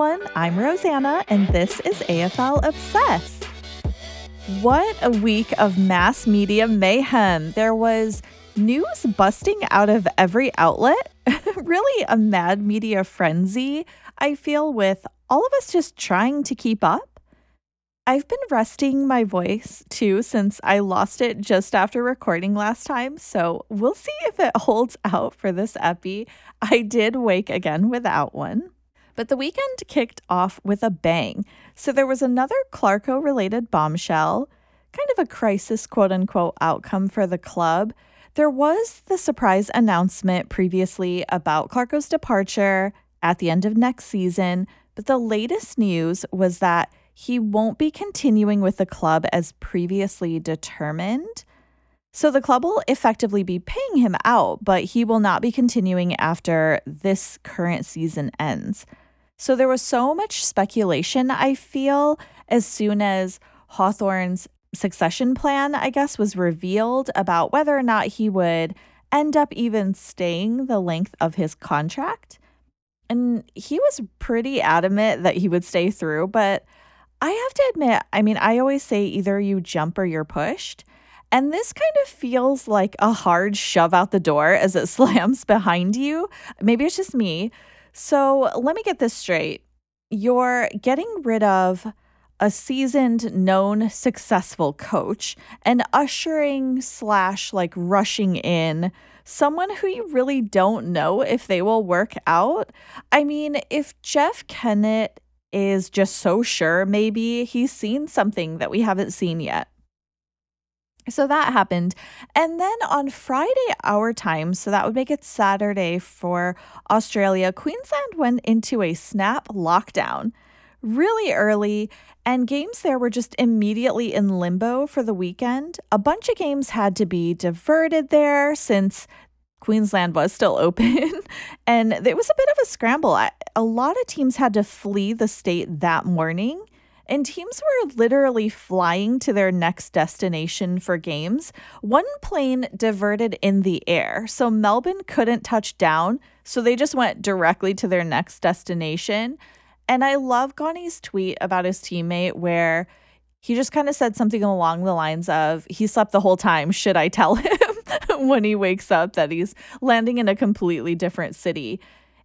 everyone. I'm Rosanna, and this is AFL Obsessed. What a week of mass media mayhem. There was news busting out of every outlet, really a mad media frenzy, I feel, with all of us just trying to keep up. I've been resting my voice too since I lost it just after recording last time, so we'll see if it holds out for this epi. I did wake again without one. But the weekend kicked off with a bang. So there was another Clarko related bombshell, kind of a crisis quote unquote outcome for the club. There was the surprise announcement previously about Clarko's departure at the end of next season, but the latest news was that he won't be continuing with the club as previously determined. So the club will effectively be paying him out, but he will not be continuing after this current season ends. So there was so much speculation, I feel, as soon as Hawthorn's succession plan, I guess, was revealed about whether or not he would end up even staying the length of his contract. And he was pretty adamant that he would stay through, but I have to admit, I mean, I always say either you jump or you're pushed. And this kind of feels like a hard shove out the door as it slams behind you. Maybe it's just me, so let me get this straight. You're getting rid of a seasoned, known, successful coach and ushering slash like rushing in someone who you really don't know if they will work out. I mean, if Jeff Kennett is just so sure, maybe he's seen something that we haven't seen yet. So that happened. And then on Friday, our time, so that would make it Saturday for Australia, Queensland went into a snap lockdown really early, and games there were just immediately in limbo for the weekend. A bunch of games had to be diverted there since Queensland was still open, and it was a bit of a scramble. A lot of teams had to flee the state that morning and teams were literally flying to their next destination for games. One plane diverted in the air, so Melbourne couldn't touch down, so they just went directly to their next destination. And I love Gawny's tweet about his teammate where he just kind of said something along the lines of, he slept the whole time. Should I tell him when he wakes up that he's landing in a completely different city?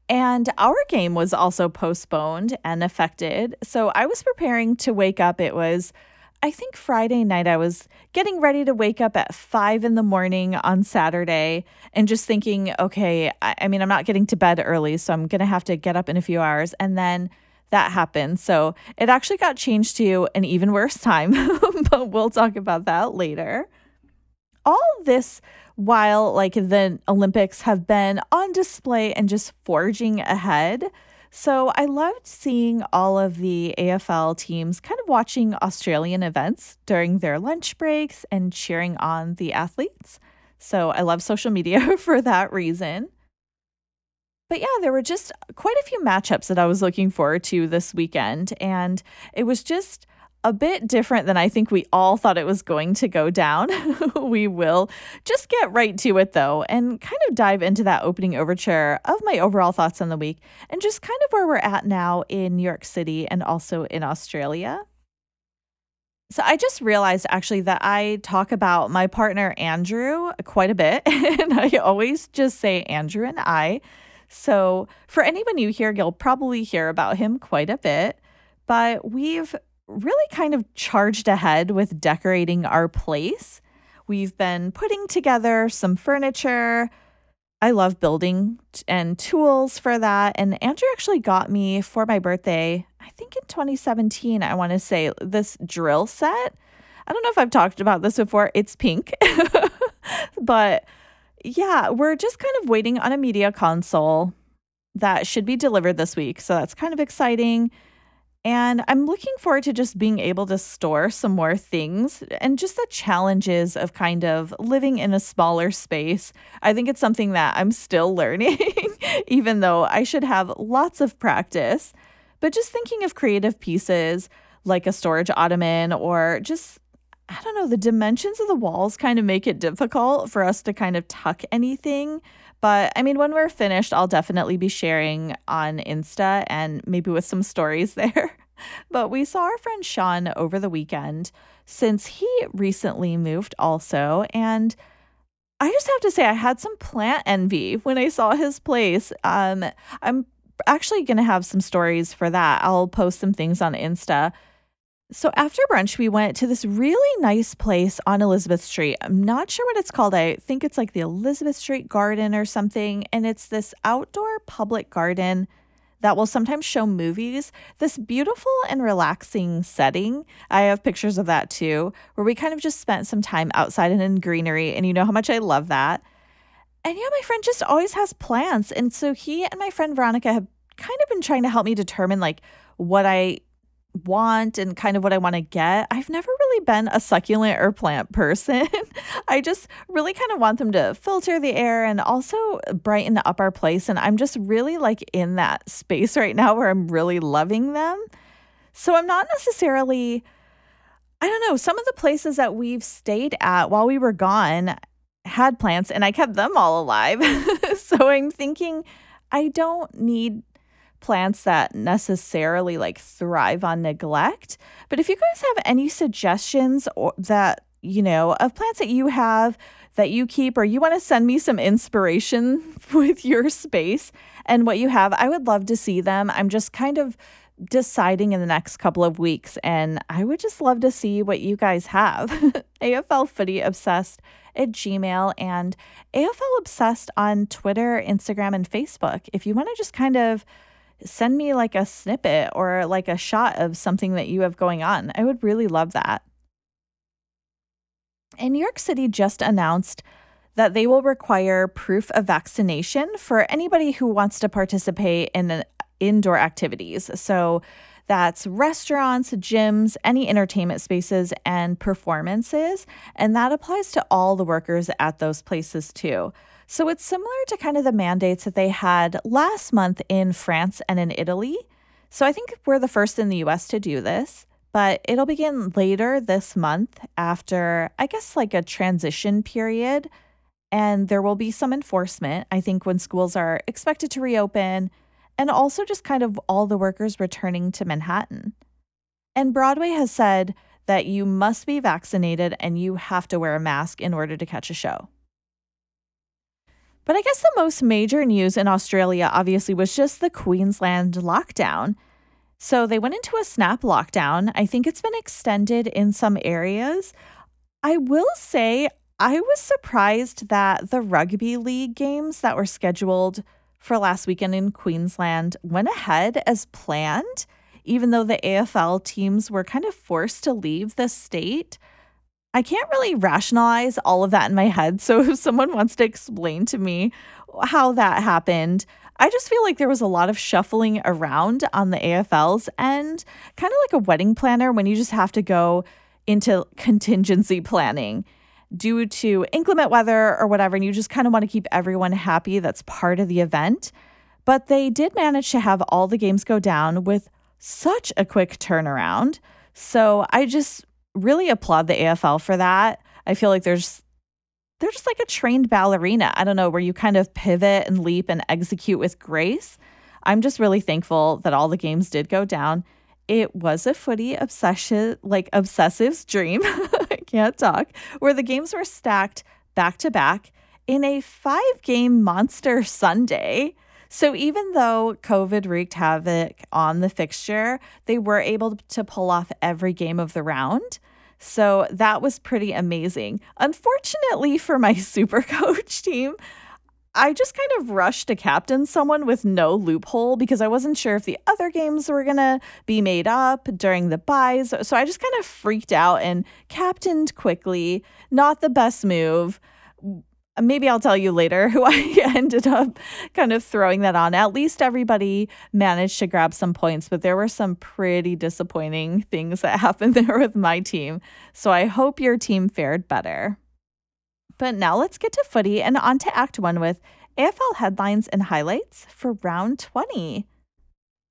And our game was also postponed and affected. So I was preparing to wake up. It was, I think, Friday night. I was getting ready to wake up at five in the morning on Saturday and just thinking, okay, I, I mean, I'm not getting to bed early, so I'm going to have to get up in a few hours. And then that happened. So it actually got changed to an even worse time, but we'll talk about that later. All this while like the Olympics have been on display and just forging ahead. So I loved seeing all of the AFL teams kind of watching Australian events during their lunch breaks and cheering on the athletes. So I love social media for that reason. But yeah, there were just quite a few matchups that I was looking forward to this weekend. And it was just a bit different than I think we all thought it was going to go down. we will just get right to it though and kind of dive into that opening overture of my overall thoughts on the week and just kind of where we're at now in New York City and also in Australia. So I just realized actually that I talk about my partner Andrew quite a bit and I always just say Andrew and I. So for anyone new here, you'll probably hear about him quite a bit. But we've really kind of charged ahead with decorating our place. We've been putting together some furniture. I love building and tools for that. And Andrew actually got me for my birthday, I think in 2017, I want to say, this drill set. I don't know if I've talked about this before. It's pink. but yeah, we're just kind of waiting on a media console that should be delivered this week. So that's kind of exciting. And I'm looking forward to just being able to store some more things and just the challenges of kind of living in a smaller space. I think it's something that I'm still learning, even though I should have lots of practice. But just thinking of creative pieces like a storage ottoman or just, I don't know, the dimensions of the walls kind of make it difficult for us to kind of tuck anything. But I mean, when we're finished, I'll definitely be sharing on Insta and maybe with some stories there. but we saw our friend Sean over the weekend since he recently moved also. And I just have to say, I had some plant envy when I saw his place. Um, I'm actually going to have some stories for that. I'll post some things on Insta. So after brunch, we went to this really nice place on Elizabeth Street. I'm not sure what it's called. I think it's like the Elizabeth Street Garden or something. And it's this outdoor public garden that will sometimes show movies. This beautiful and relaxing setting. I have pictures of that too, where we kind of just spent some time outside and in greenery. And you know how much I love that. And yeah, my friend just always has plants. And so he and my friend Veronica have kind of been trying to help me determine like what I want and kind of what I want to get. I've never really been a succulent or plant person. I just really kind of want them to filter the air and also brighten up our place. And I'm just really like in that space right now where I'm really loving them. So I'm not necessarily, I don't know, some of the places that we've stayed at while we were gone had plants and I kept them all alive. so I'm thinking I don't need plants that necessarily like thrive on neglect. But if you guys have any suggestions or that, you know, of plants that you have that you keep or you want to send me some inspiration with your space and what you have, I would love to see them. I'm just kind of deciding in the next couple of weeks and I would just love to see what you guys have. AFL Footy Obsessed at Gmail and AFL Obsessed on Twitter, Instagram, and Facebook. If you want to just kind of send me like a snippet or like a shot of something that you have going on. I would really love that. And New York City just announced that they will require proof of vaccination for anybody who wants to participate in indoor activities. So that's restaurants, gyms, any entertainment spaces, and performances. And that applies to all the workers at those places too. So it's similar to kind of the mandates that they had last month in France and in Italy. So I think we're the first in the US to do this, but it'll begin later this month after, I guess, like a transition period. And there will be some enforcement, I think, when schools are expected to reopen, and also just kind of all the workers returning to Manhattan. And Broadway has said that you must be vaccinated and you have to wear a mask in order to catch a show. But I guess the most major news in Australia obviously was just the Queensland lockdown. So they went into a snap lockdown. I think it's been extended in some areas. I will say, I was surprised that the rugby league games that were scheduled for last weekend in Queensland went ahead as planned, even though the AFL teams were kind of forced to leave the state. I can't really rationalize all of that in my head. So if someone wants to explain to me how that happened, I just feel like there was a lot of shuffling around on the AFL's end, kind of like a wedding planner when you just have to go into contingency planning due to inclement weather or whatever, and you just kind of want to keep everyone happy that's part of the event. But they did manage to have all the games go down with such a quick turnaround. So I just really applaud the AFL for that. I feel like there's they're just like a trained ballerina. I don't know, where you kind of pivot and leap and execute with grace. I'm just really thankful that all the games did go down. It was a footy obsession, like obsessive's dream. I can't talk, where the games were stacked back to back in a five game monster Sunday. So even though COVID wreaked havoc on the fixture, they were able to pull off every game of the round. So that was pretty amazing. Unfortunately for my super coach team, I just kind of rushed to captain someone with no loophole because I wasn't sure if the other games were going to be made up during the buys. So I just kind of freaked out and captained quickly. Not the best move maybe I'll tell you later who I ended up kind of throwing that on. At least everybody managed to grab some points, but there were some pretty disappointing things that happened there with my team. So I hope your team fared better. But now let's get to footy and on to Act One with AFL headlines and highlights for round 20.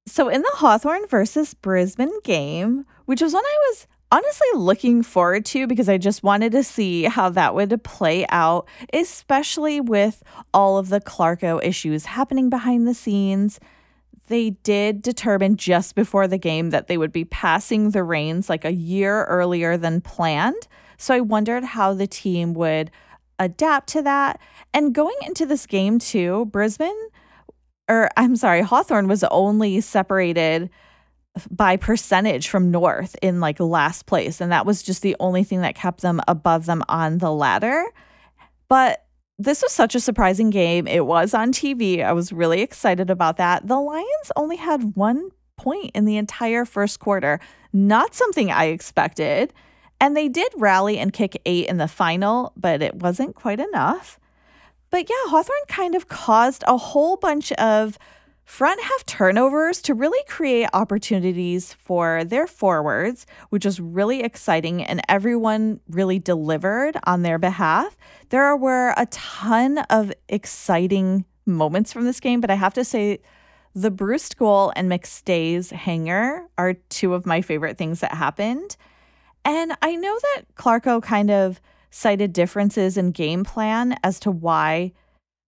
So in the Hawthorn versus Brisbane game, which was one I was honestly looking forward to because I just wanted to see how that would play out, especially with all of the Clarko issues happening behind the scenes. They did determine just before the game that they would be passing the reins like a year earlier than planned. So I wondered how the team would adapt to that. And going into this game, too, Brisbane, or I'm sorry, Hawthorn was only separated by percentage from North in like last place. And that was just the only thing that kept them above them on the ladder. But this was such a surprising game. It was on TV. I was really excited about that. The Lions only had one point in the entire first quarter, not something I expected. And they did rally and kick eight in the final, but it wasn't quite enough. But yeah, Hawthorn kind of caused a whole bunch of front half turnovers to really create opportunities for their forwards, which was really exciting, and everyone really delivered on their behalf. There were a ton of exciting moments from this game, but I have to say, the Breust goal and McStay's hanger are two of my favorite things that happened. And I know that Clarko kind of cited differences in game plan as to why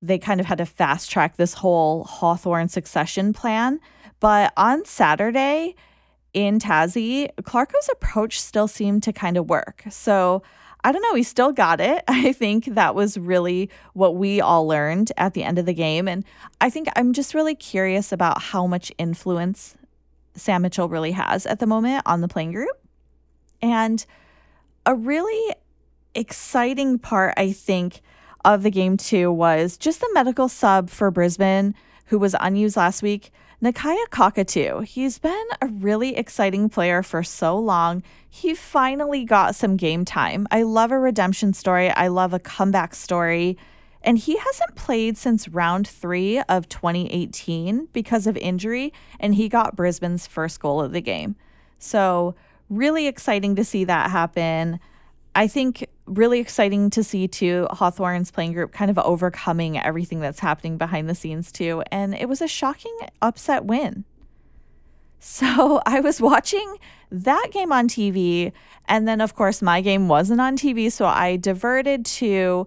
they kind of had to fast track this whole Hawthorn succession plan. But on Saturday in Tassie, Clarko's approach still seemed to kind of work. So I don't know, he still got it. I think that was really what we all learned at the end of the game. And I think I'm just really curious about how much influence Sam Mitchell really has at the moment on the playing group. And a really exciting part, I think, of the game too was just the medical sub for Brisbane, who was unused last week. Nakia Cockatoo. He's been a really exciting player for so long. He finally got some game time. I love a redemption story. I love a comeback story. And he hasn't played since round three of 2018 because of injury, and he got Brisbane's first goal of the game. So, really exciting to see that happen. I think really exciting to see too Hawthorn's playing group kind of overcoming everything that's happening behind the scenes too. And it was a shocking upset win. So I was watching that game on TV. And then, of course, my game wasn't on TV. So I diverted to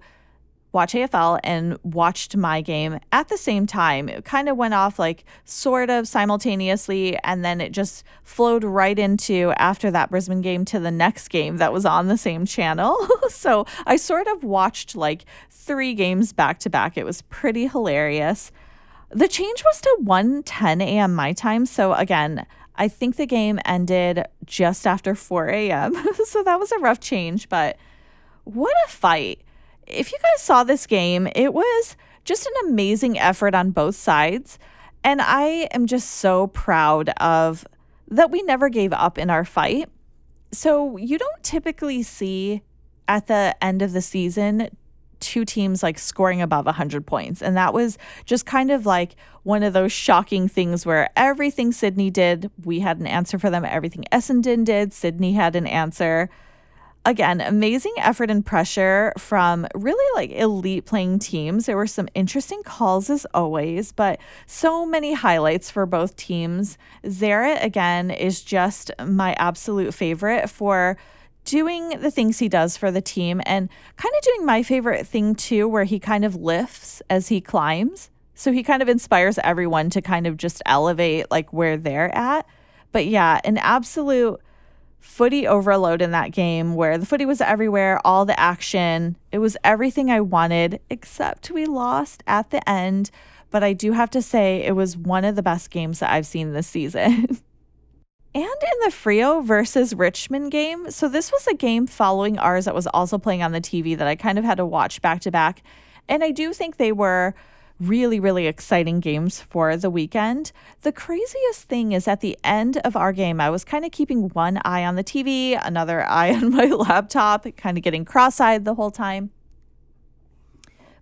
watch AFL and watched my game at the same time. It kind of went off like sort of simultaneously, and then it just flowed right into after that Brisbane game to the next game that was on the same channel. so I sort of watched like three games back to back. It was pretty hilarious. The change was to 1 10 a.m. my time. So again, I think the game ended just after 4 a.m. so that was a rough change, but what a fight if you guys saw this game, it was just an amazing effort on both sides. And I am just so proud of that we never gave up in our fight. So you don't typically see at the end of the season two teams like scoring above 100 points. And that was just kind of like one of those shocking things where everything Sydney did, we had an answer for them. Everything Essendon did, Sydney had an answer again, amazing effort and pressure from really like elite playing teams. There were some interesting calls as always, but so many highlights for both teams. Xerath, again, is just my absolute favorite for doing the things he does for the team and kind of doing my favorite thing too, where he kind of lifts as he climbs. So he kind of inspires everyone to kind of just elevate like where they're at. But yeah, an absolute footy overload in that game where the footy was everywhere, all the action. It was everything I wanted, except we lost at the end. But I do have to say, it was one of the best games that I've seen this season. and in the Freo versus Richmond game, so this was a game following ours that was also playing on the TV that I kind of had to watch back to back. And I do think they were really, really exciting games for the weekend. The craziest thing is at the end of our game, I was kind of keeping one eye on the TV, another eye on my laptop, kind of getting cross eyed the whole time.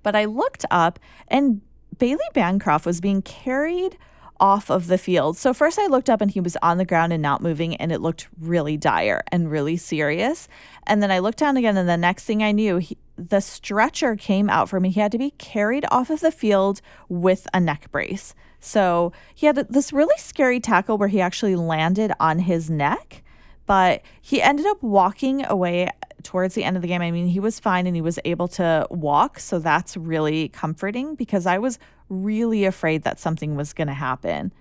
But I looked up and Bailey Bancroft was being carried off of the field. So first I looked up and he was on the ground and not moving and it looked really dire and really serious. And then I looked down again and the next thing I knew, he, the stretcher came out for me. He had to be carried off of the field with a neck brace. So he had this really scary tackle where he actually landed on his neck. but he ended up walking away towards the end of the game. I mean, he was fine and he was able to walk. So that's really comforting because I was really afraid that something was going to happen.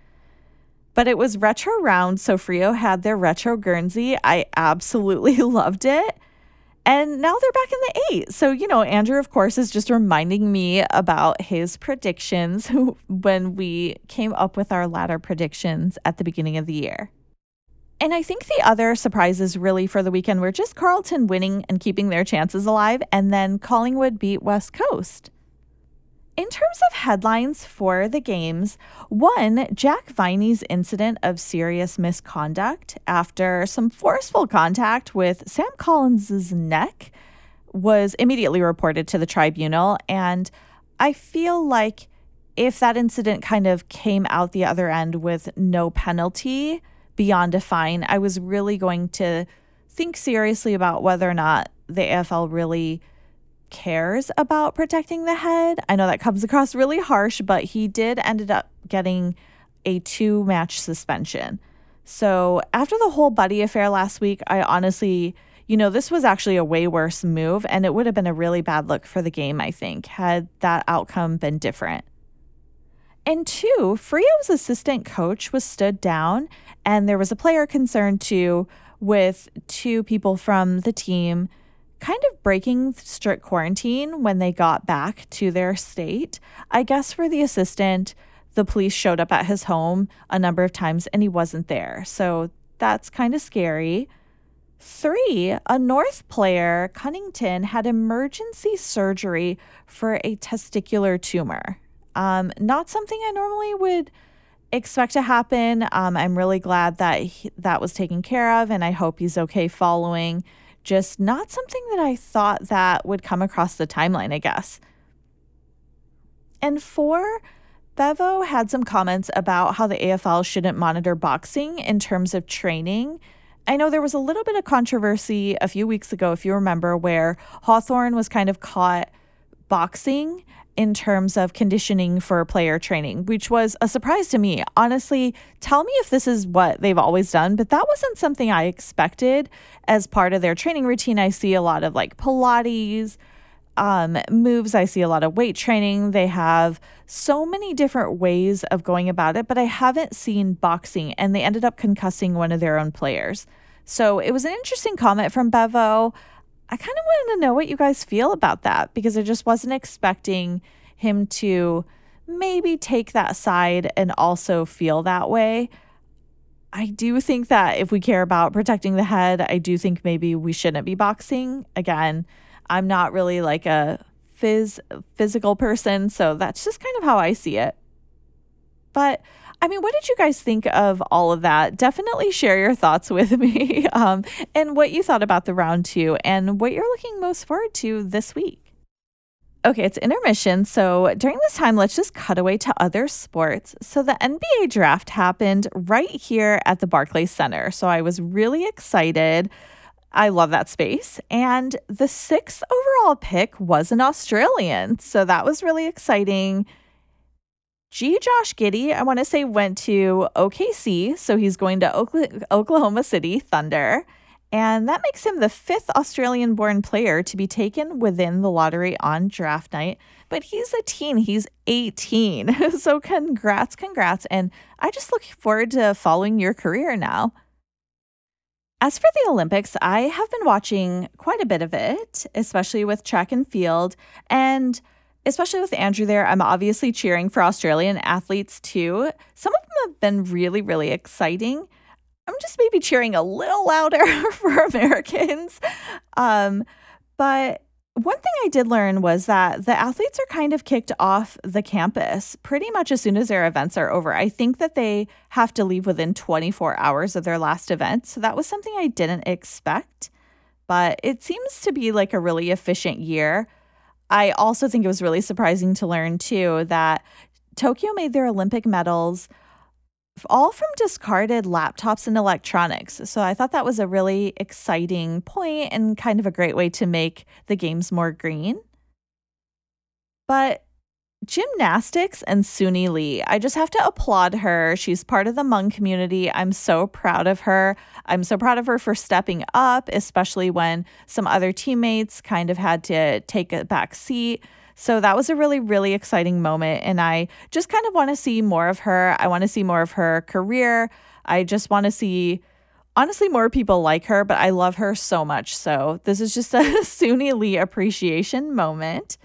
But it was retro round. So Freo had their retro Guernsey. I absolutely loved it. And now they're back in the eight. So, you know, Andrew, of course, is just reminding me about his predictions when we came up with our ladder predictions at the beginning of the year. And I think the other surprises really for the weekend were just Carlton winning and keeping their chances alive, and then Collingwood beat West Coast. In terms of headlines for the games, one, Jack Viney's incident of serious misconduct after some forceful contact with Sam Collins's neck was immediately reported to the tribunal. And I feel like if that incident kind of came out the other end with no penalty beyond a fine, I was really going to think seriously about whether or not the AFL really cares about protecting the head. I know that comes across really harsh, but he did ended up getting a two match suspension. So after the whole Buddy affair last week, I honestly, you know, this was actually a way worse move and it would have been a really bad look for the game, I think, had that outcome been different. And two, Freo's assistant coach was stood down, and there was a player concerned too with two people from the team kind of breaking strict quarantine when they got back to their state. I guess for the assistant, the police showed up at his home a number of times and he wasn't there. So that's kind of scary. Three, a North player, Cunnington, had emergency surgery for a testicular tumor. Um, not something I normally would expect to happen. Um, I'm really glad that he, that was taken care of, and I hope he's okay following just not something that I thought that would come across the timeline, I guess. And four, Bevo had some comments about how the AFL shouldn't monitor boxing in terms of training. I know there was a little bit of controversy a few weeks ago, if you remember, where Hawthorn was kind of caught boxing in terms of conditioning for player training, which was a surprise to me. Honestly, tell me if this is what they've always done, but that wasn't something I expected as part of their training routine. I see a lot of like Pilates um, moves, I see a lot of weight training. They have so many different ways of going about it, but I haven't seen boxing, and they ended up concussing one of their own players. So it was an interesting comment from Bevo. I kind of wanted to know what you guys feel about that because I just wasn't expecting him to maybe take that side and also feel that way. I do think that if we care about protecting the head, I do think maybe we shouldn't be boxing. Again, I'm not really like a phys physical person, so that's just kind of how I see it. But I mean, what did you guys think of all of that? Definitely share your thoughts with me um, and what you thought about the round two and what you're looking most forward to this week. Okay, it's intermission. So during this time, let's just cut away to other sports. So the NBA draft happened right here at the Barclays Center. So I was really excited. I love that space. And the sixth overall pick was an Australian. So that was really exciting. G. Josh Giddey, I want to say, went to OKC. So he's going to Oklahoma City Thunder. And that makes him the fifth Australian born player to be taken within the lottery on draft night. But he's a teen, he's 18. so congrats, congrats. And I just look forward to following your career now. As for the Olympics, I have been watching quite a bit of it, especially with track and field. And especially with Andrew there, I'm obviously cheering for Australian athletes too. Some of them have been really, really exciting. I'm just maybe cheering a little louder for Americans. Um, but one thing I did learn was that the athletes are kind of kicked off the campus pretty much as soon as their events are over. I think that they have to leave within 24 hours of their last event. So that was something I didn't expect. But it seems to be like a really efficient year. I also think it was really surprising to learn, too, that Tokyo made their Olympic medals all from discarded laptops and electronics. So I thought that was a really exciting point and kind of a great way to make the games more green. But gymnastics and Suni Lee. I just have to applaud her. She's part of the Hmong community. I'm so proud of her. I'm so proud of her for stepping up, especially when some other teammates kind of had to take a back seat. So that was a really, really exciting moment. And I just kind of want to see more of her. I want to see more of her career. I just want to see, honestly, more people like her, but I love her so much. So this is just a Suni Lee appreciation moment.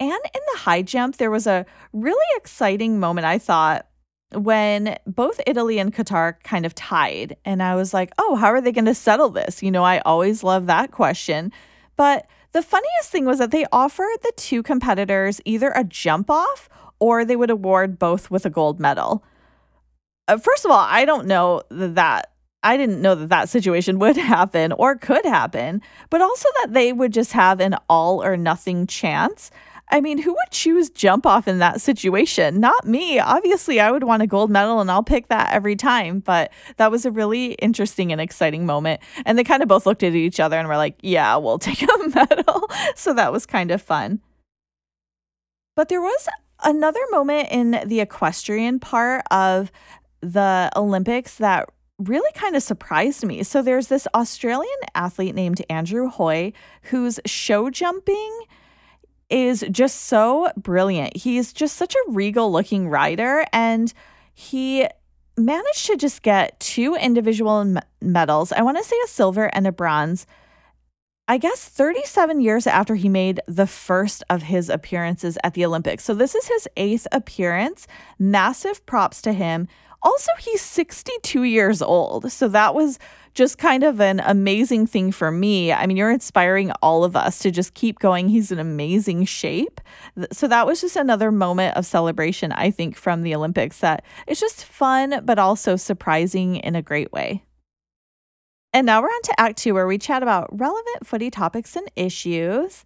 And in the high jump, there was a really exciting moment, I thought, when both Italy and Qatar kind of tied. And I was like, oh, how are they going to settle this? You know, I always love that question. But the funniest thing was that they offered the two competitors either a jump off or they would award both with a gold medal. Uh, first of all, I don't know that I didn't know that that situation would happen or could happen, but also that they would just have an all or nothing chance. I mean, who would choose jump off in that situation? Not me. Obviously, I would want a gold medal and I'll pick that every time. But that was a really interesting and exciting moment. And they kind of both looked at each other and were like, yeah, we'll take a medal. so that was kind of fun. But there was another moment in the equestrian part of the Olympics that really kind of surprised me. So there's this Australian athlete named Andrew Hoy who's show jumping is just so brilliant. He's just such a regal looking rider and he managed to just get two individual medals. I want to say a silver and a bronze. I guess 37 years after he made the first of his appearances at the Olympics. So this is his eighth appearance. Massive props to him. Also, he's 62 years old. So that was just kind of an amazing thing for me. I mean, you're inspiring all of us to just keep going. He's in amazing shape. So that was just another moment of celebration, I think, from the Olympics that it's just fun, but also surprising in a great way. And now we're on to Act Two, where we chat about relevant footy topics and issues.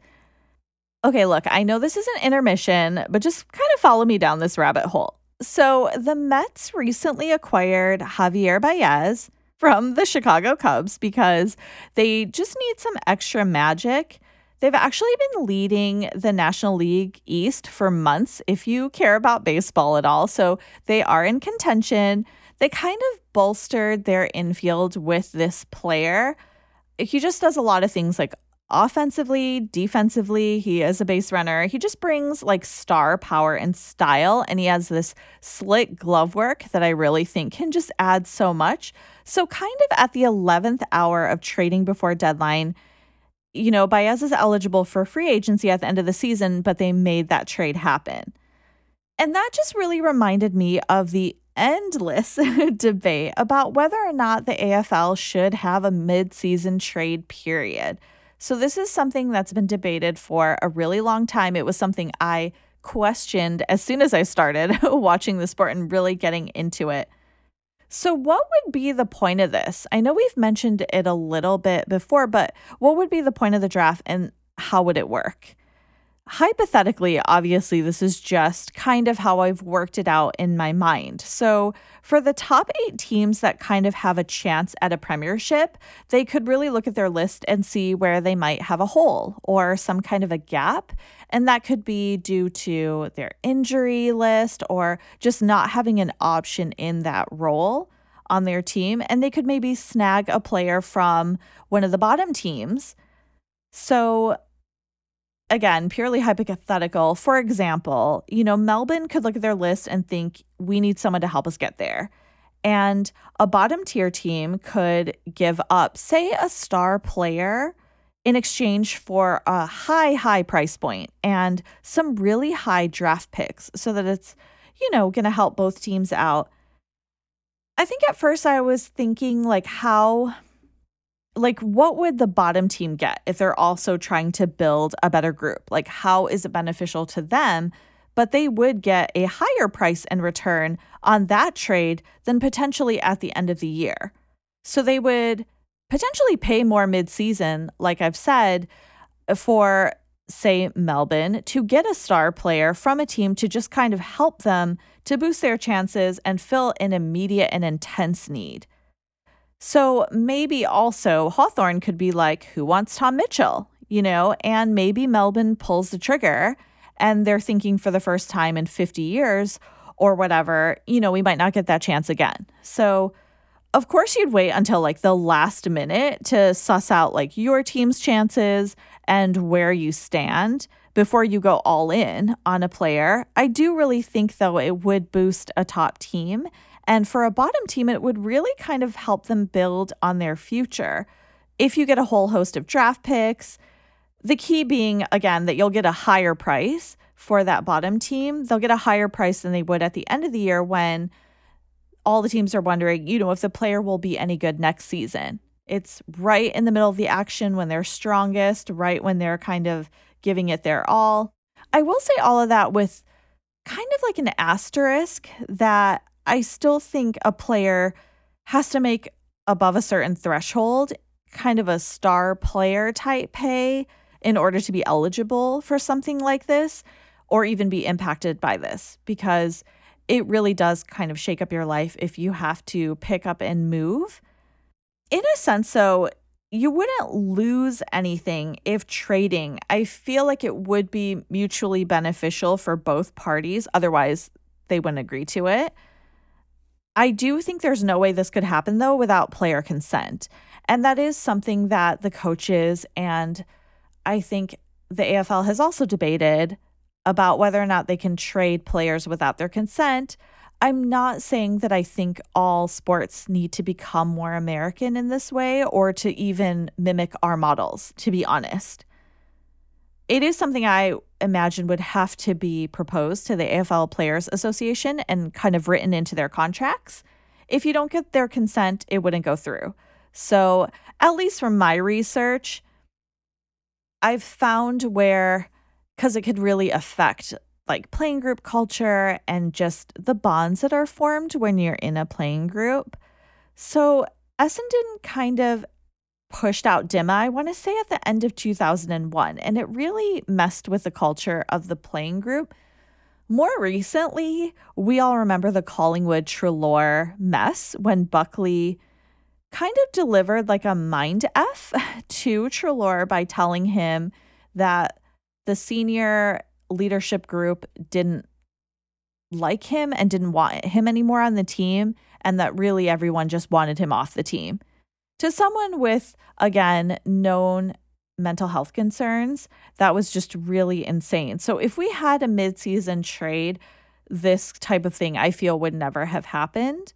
Okay, look, I know this is an intermission, but just kind of follow me down this rabbit hole. So, the Mets recently acquired Javier Baez from the Chicago Cubs because they just need some extra magic. They've actually been leading the National League East for months, if you care about baseball at all. So, they are in contention. They kind of bolstered their infield with this player. He just does a lot of things like offensively, defensively, he is a base runner. He just brings like star power and style, and he has this slick glove work that I really think can just add so much. So, kind of at the 11th hour of trading before deadline, you know, Baez is eligible for free agency at the end of the season, but they made that trade happen. And that just really reminded me of the endless debate about whether or not the AFL should have a mid-season trade period. So, this is something that's been debated for a really long time. It was something I questioned as soon as I started watching the sport and really getting into it. So, what would be the point of this? I know we've mentioned it a little bit before, but what would be the point of the draft and how would it work? Hypothetically, obviously, this is just kind of how I've worked it out in my mind. So, for the top eight teams that kind of have a chance at a premiership, they could really look at their list and see where they might have a hole or some kind of a gap. And that could be due to their injury list or just not having an option in that role on their team. And they could maybe snag a player from one of the bottom teams. So, again, purely hypothetical. For example, you know, Melbourne could look at their list and think, we need someone to help us get there. And a bottom tier team could give up, say, a star player in exchange for a high, high price point and some really high draft picks so that it's, you know, going to help both teams out. I think at first I was thinking, like, how like what would the bottom team get if they're also trying to build a better group? Like how is it beneficial to them? But they would get a higher price in return on that trade than potentially at the end of the year. So they would potentially pay more mid-season like i've said for say melbourne to get a star player from a team to just kind of help them to boost their chances and fill an immediate and intense need so maybe also Hawthorn could be like, who wants Tom Mitchell? You know, and maybe Melbourne pulls the trigger and they're thinking for the first time in 50 years or whatever, you know, we might not get that chance again. So, of course, you'd wait until like the last minute to suss out like your team's chances and where you stand before you go all in on a player. I do really think, though, it would boost a top team. And for a bottom team, it would really kind of help them build on their future. If you get a whole host of draft picks, the key being, again, that you'll get a higher price for that bottom team. They'll get a higher price than they would at the end of the year when all the teams are wondering, you know, if the player will be any good next season. It's right in the middle of the action when they're strongest, right when they're kind of giving it their all. I will say all of that with kind of like an asterisk that I still think a player has to make above a certain threshold, kind of a star player type pay in order to be eligible for something like this or even be impacted by this because it really does kind of shake up your life if you have to pick up and move. In a sense, though, you wouldn't lose anything if trading. I feel like it would be mutually beneficial for both parties. Otherwise, they wouldn't agree to it. I do think there's no way this could happen, though, without player consent. And that is something that the coaches and I think the AFL has also debated about whether or not they can trade players without their consent. I'm not saying that I think all sports need to become more American in this way or to even mimic our models, to be honest. It is something I imagine would have to be proposed to the AFL Players Association and kind of written into their contracts. If you don't get their consent, it wouldn't go through. So, at least from my research, I've found where because it could really affect like playing group culture and just the bonds that are formed when you're in a playing group. So Essendon kind of pushed out DIMA, I want to say at the end of 2001, and it really messed with the culture of the playing group. More recently, we all remember the Collingwood Treloar mess when Buckley kind of delivered like a mind F to Treloar by telling him that the senior leadership group didn't like him and didn't want him anymore on the team, and that really everyone just wanted him off the team. To someone with, again, known mental health concerns, that was just really insane. So if we had a midseason trade, this type of thing I feel would never have happened.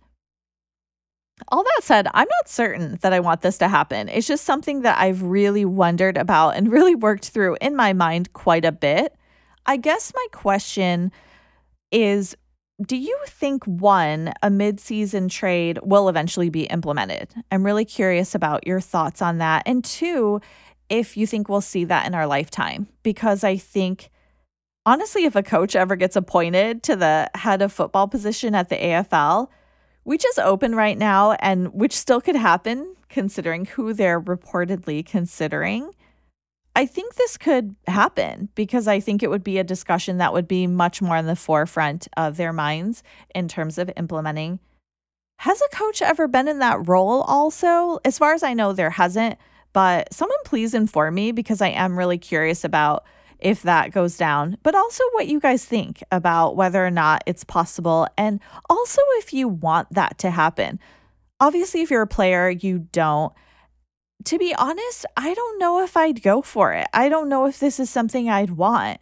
All that said, I'm not certain that I want this to happen. It's just something that I've really wondered about and really worked through in my mind quite a bit. I guess my question is do you think one, a mid-season trade will eventually be implemented? I'm really curious about your thoughts on that. And two, if you think we'll see that in our lifetime because I think honestly if a coach ever gets appointed to the head of football position at the AFL, which is open right now and which still could happen considering who they're reportedly considering. I think this could happen because I think it would be a discussion that would be much more in the forefront of their minds in terms of implementing. Has a coach ever been in that role also? As far as I know, there hasn't, but someone please inform me because I am really curious about if that goes down, but also what you guys think about whether or not it's possible, and also if you want that to happen. Obviously, if you're a player, you don't. To be honest, I don't know if I'd go for it. I don't know if this is something I'd want,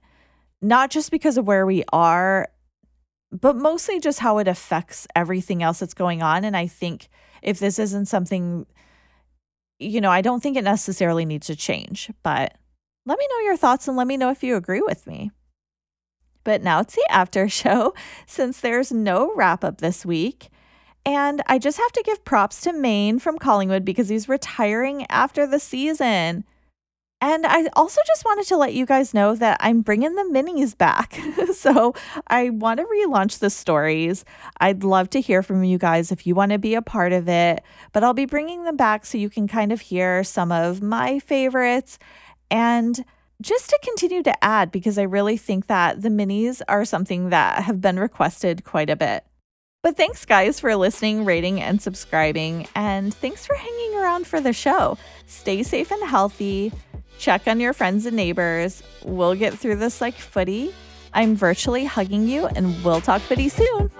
not just because of where we are, but mostly just how it affects everything else that's going on. And I think if this isn't something, you know, I don't think it necessarily needs to change, but let me know your thoughts and let me know if you agree with me. But now it's the after show since there's no wrap up this week. And I just have to give props to Mayne from Collingwood because he's retiring after the season. And I also just wanted to let you guys know that I'm bringing the minis back. so I want to relaunch the stories. I'd love to hear from you guys if you want to be a part of it, but I'll be bringing them back so you can kind of hear some of my favorites and just to continue to add, because I really think that the minis are something that have been requested quite a bit. But thanks, guys, for listening, rating, and subscribing. And thanks for hanging around for the show. Stay safe and healthy. Check on your friends and neighbors. We'll get through this like footy. I'm virtually hugging you, and we'll talk footy soon.